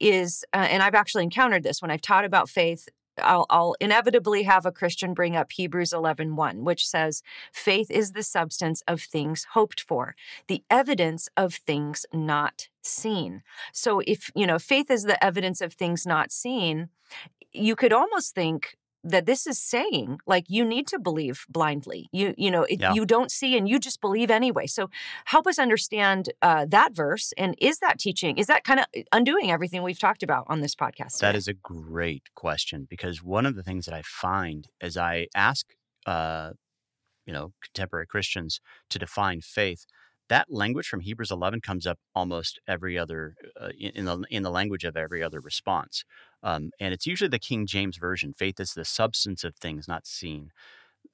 is uh, and i've actually encountered this when i've taught about faith I'll, I'll inevitably have a Christian bring up Hebrews 11 1, which says, Faith is the substance of things hoped for, the evidence of things not seen. So if, you know, faith is the evidence of things not seen, you could almost think that this is saying like you need to believe blindly you you know it, Yeah. you don't see and you just believe anyway so help us understand uh, that verse and is that teaching is that kind of undoing everything we've talked about on this podcast That today? is a great question because one of the things that I find as I ask, uh, you know, contemporary Christians to define faith, that language from Hebrews 11 comes up almost every other uh, in the in the language of every other response, um, and it's usually the King James version. Faith is the substance of things not seen.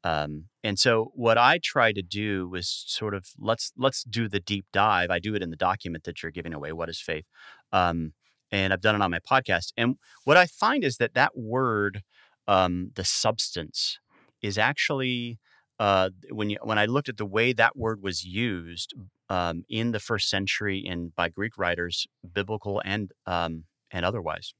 Um, and so what I try to do was sort of let's let's do the deep dive. I do it in the document that you're giving away. What is faith? Um, and I've done it on my podcast. And what I find is that that word, um, the substance, is actually uh, when you when I looked at the way that word was used um, in the first century and by Greek writers, biblical and um, and otherwise,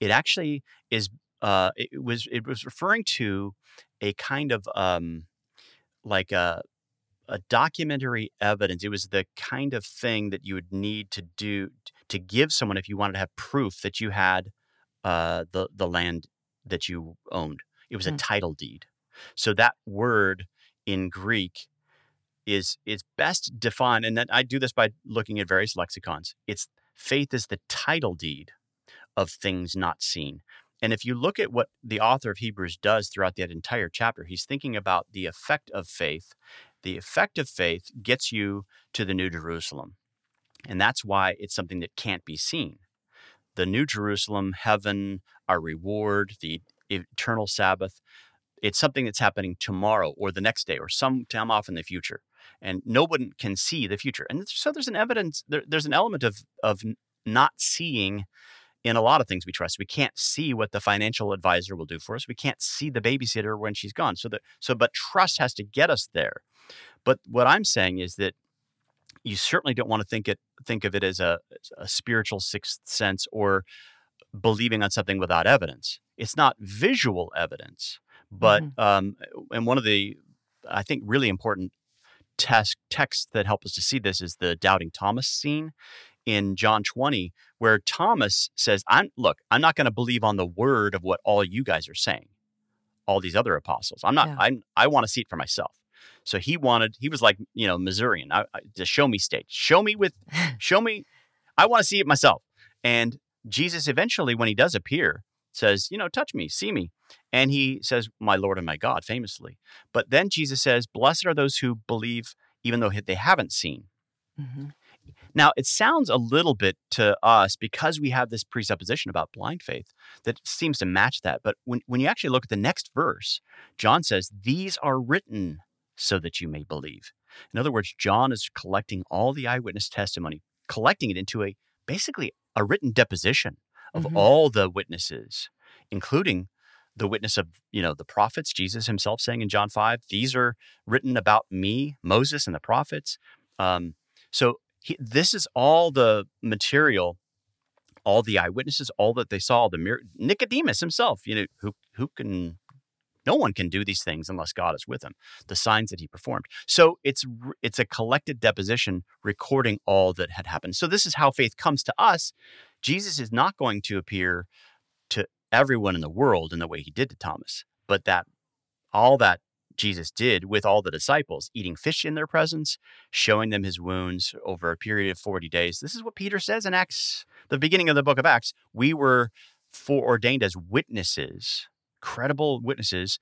it actually is. Uh, it was it was referring to a kind of um, like a a documentary evidence. It was the kind of thing that you would need to do to give someone if you wanted to have proof that you had uh, the the land that you owned. It was a Hmm. title deed. So that word in Greek is is best defined, and then I do this by looking at various lexicons. It's faith is the title deed of things not seen. And if you look at what the author of Hebrews does throughout that entire chapter, he's thinking about the effect of faith. The effect of faith gets you to the New Jerusalem. And that's why it's something that can't be seen. The New Jerusalem, heaven, our reward, the eternal Sabbath, it's something that's happening tomorrow or the next day or some time off in the future. And no one can see the future. And so there's an evidence, there, there's an element of, of not seeing in a lot of things we trust. We can't see what the financial advisor will do for us. We can't see the babysitter when she's gone. So that so but trust has to get us there. But what I'm saying is that you certainly don't want to think it think of it as a, a spiritual sixth sense or believing on something without evidence. It's not visual evidence, but um, and one of the I think really important test texts that help us to see this is the doubting Thomas scene in John 20, where Thomas says, I'm look, I'm not going to believe on the word of what all you guys are saying, all these other apostles. I'm not, Yeah. I'm, I want to see it for myself. So he wanted, he was like, you know, Missourian, I, I, just show me state, show me with, show me, I want to see it myself. And Jesus eventually, when he does appear, says, you know, touch me, see me. And he says, my Lord and my God, famously. But then Jesus says, blessed are those who believe even though they haven't seen. Mhm. Now, it sounds a little bit to us because we have this presupposition about blind faith that seems to match that. But when, when you actually look at the next verse, John says, These are written so that you may believe. In other words, John is collecting all the eyewitness testimony, collecting it into a basically a written deposition of Mhm. all the witnesses, including the witness of you know the prophets jesus himself saying in john 5 these are written about me moses and the prophets um, so he, this is all the material all the eyewitnesses all that they saw the mir- nicodemus himself you know who who can no one can do these things unless god is with him the signs that he performed. So it's it's a collected deposition recording all that had happened. So this is how faith comes to us. Jesus is not going to appear to everyone in the world in the way he did to thomas but that all that Jesus did with all the disciples, eating fish in their presence, showing them his wounds over a period of 40 days. This is what Peter says in Acts, the beginning of the book of Acts. We were foreordained as witnesses, credible witnesses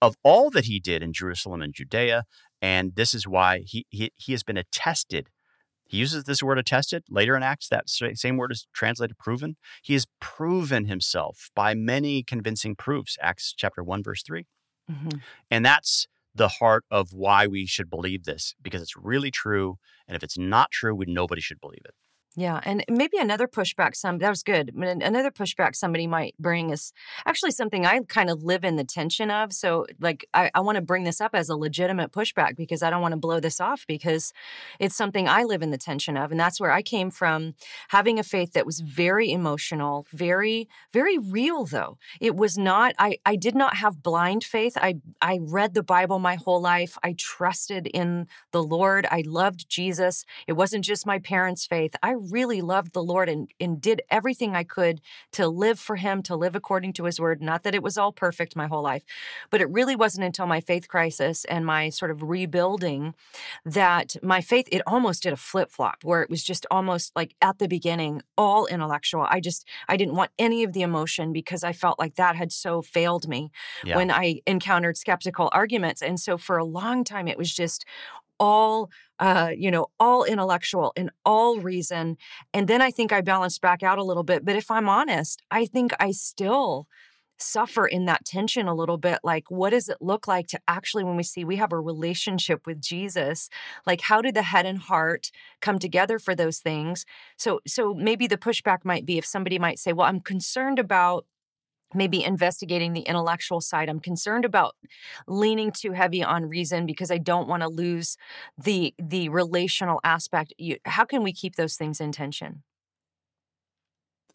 of all that he did in Jerusalem and Judea. And this is why he, he, he has been attested. He uses this word attested later in Acts. That same word is translated proven. He has proven himself by many convincing proofs. Acts chapter 1, verse 3. Mhm. And that's the heart of why we should believe this because it's really true. And if it's not true, nobody should believe it. Yeah, and maybe another pushback. Some that was good. Another pushback somebody might bring is actually something I kind of live in the tension of. So, like, I, I want to bring this up as a legitimate pushback because I don't want to blow this off because it's something I live in the tension of, and that's where I came from, having a faith that was very emotional, very, very real. Though it was not, I I did not have blind faith. I I read the Bible my whole life. I trusted in the Lord. I loved Jesus. It wasn't just my parents' faith. I really loved the Lord and, and did everything I could to live for Him, to live according to His word. Not that it was all perfect my whole life, but it really wasn't until my faith crisis and my sort of rebuilding that my faith, it almost did a flip flop where it was just almost like at the beginning, all intellectual. I just, I didn't want any of the emotion because I felt like that had so failed me yeah. when I encountered skeptical arguments. And so for a long time, it was just all uh, you know all intellectual and all reason and then i think i balanced back out a little bit but if i'm honest i think i still suffer in that tension a little bit like what does it look like to actually when we see we have a relationship with jesus like how did the head and heart come together for those things? So so maybe the pushback might be if somebody might say well i'm concerned about maybe investigating the intellectual side. I'm concerned about leaning too heavy on reason because I don't want to lose the the relational aspect. You, how can we keep those things in tension?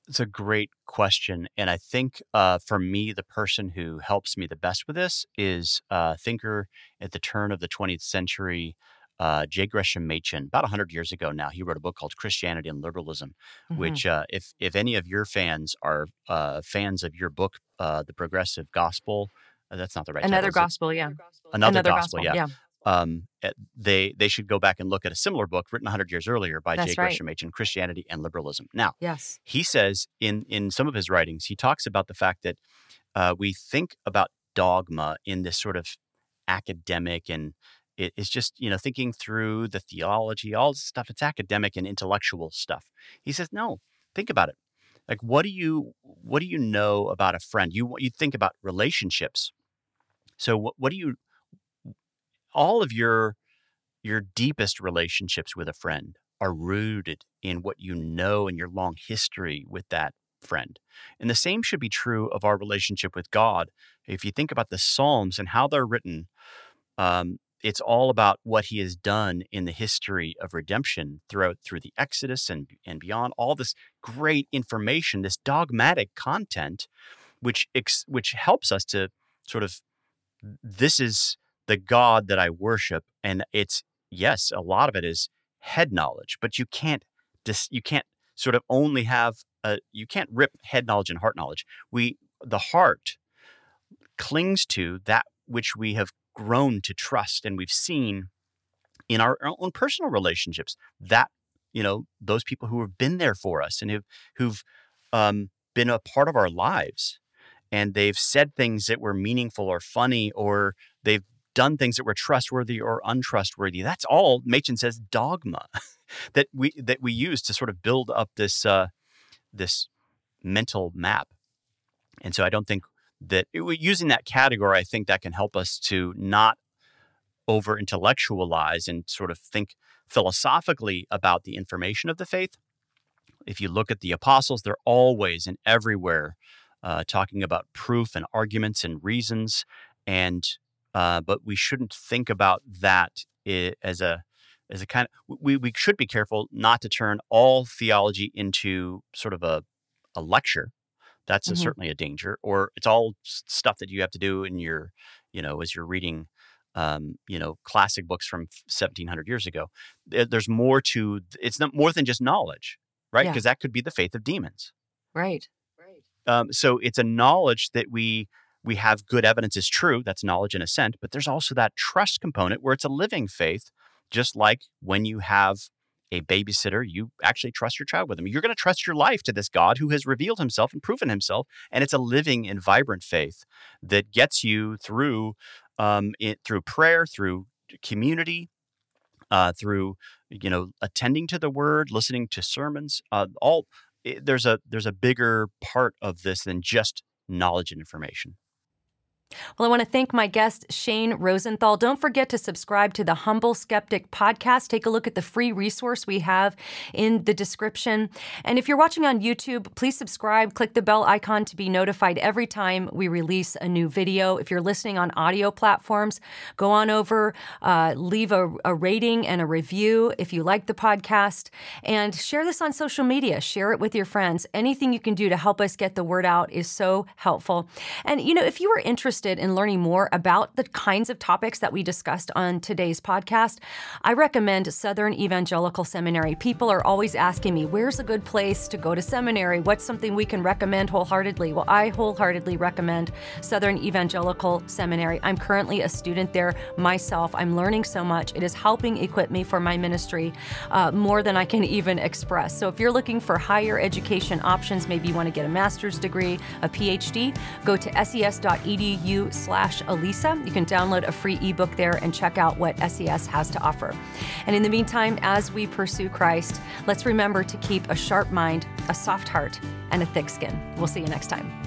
It's a great question, and I think uh, for me, the person who helps me the best with this is a thinker at the turn of the 20th century uh, J. Gresham Machen about 100 years ago now. He wrote a book called Christianity and Liberalism, mm-hmm. which, uh, if, if any of your fans are uh, fans of your book, uh, The Progressive Gospel, uh, that's not the right Another title, gospel, yeah. Another, Another gospel, gospel, yeah. yeah. Um, eh, they they should go back and look at a similar book written 100 years earlier by That's J. Gresham right. Machen, Christianity and Liberalism. Now, yes, he says in in some of his writings, he talks about the fact that uh, we think about dogma in this sort of academic and it is just, you know, thinking through the theology, all this stuff. It's academic and intellectual stuff. He says, no, think about it. Like, what do you what do you know about a friend? You you think about relationships. So what what do you all of your your deepest relationships with a friend are rooted in what you know and your long history with that friend. And the same should be true of our relationship with God. If you think about the Psalms and how they're written, um, it's all about what he has done in the history of redemption throughout through the Exodus and and beyond all this great information, this dogmatic content, which ex, which helps us to sort of this is the God that I worship, and it's yes, a lot of it is head knowledge, but you can't dis, you can't sort of only have a you can't rip head knowledge and heart knowledge. We the heart clings to that which we have grown to trust and we've seen in our own personal relationships that you know those people who have been there for us and who've who've um, been a part of our lives and they've said things that were meaningful or funny or they've done things that were trustworthy or untrustworthy. That's all machen says dogma that we that we use to sort of build up this uh, this mental map. And so i don't think that it, using that category, I think that can help us to not over intellectualize and sort of think philosophically about the information of the faith. If you look at the apostles, they're always and everywhere uh, talking about proof and arguments and reasons. And uh, but we shouldn't think about that as a as a kind of we, we should be careful not to turn all theology into sort of a a lecture that's mm-hmm. a, certainly a danger. Or it's all stuff that you have to do in your, you know, as you're reading, um, you know, classic books from 1700 years ago. There's more to it's not more than just knowledge, right? Because yeah. that could be the faith of demons. Right. Right. Um, so it's a knowledge that we we have good evidence is true. That's knowledge and assent. But there's also that trust component where it's a living faith, just like when you have a babysitter, you actually trust your child with him. You're going to trust your life to this God who has revealed himself and proven himself. And it's a living and vibrant faith that gets you through um, it, through prayer, through community, uh, through you know attending to the word, listening to sermons. Uh, all it, there's a there's a bigger part of this than just knowledge and information. Well, I want to thank my guest, Shane Rosenthal. Don't forget to subscribe to the Humble Skeptic podcast. Take a look at the free resource we have in the description. And if you're watching on YouTube, please subscribe. Click the bell icon to be notified every time we release a new video. If you're listening on audio platforms, go on over, uh, leave a, a rating and a review if you like the podcast, and share this on social media. Share it with your friends. Anything you can do to help us get the word out is so helpful. And, you know, if you are interested, interested in learning more about the kinds of topics that we discussed on today's podcast, I recommend Southern Evangelical Seminary. People are always asking me, where's a good place to go to seminary? What's something we can recommend wholeheartedly? Well, I wholeheartedly recommend Southern Evangelical Seminary. I'm currently a student there myself. I'm learning so much. It is helping equip me for my ministry uh, more than I can even express. So if you're looking for higher education options, maybe you want to get a master's degree, a PhD, go to ses.edu slash Alisa. You can download a free ebook there and check out what SES has to offer. And in the meantime, as we pursue Christ, let's remember to keep a sharp mind, a soft heart, and a thick skin. We'll see you next time.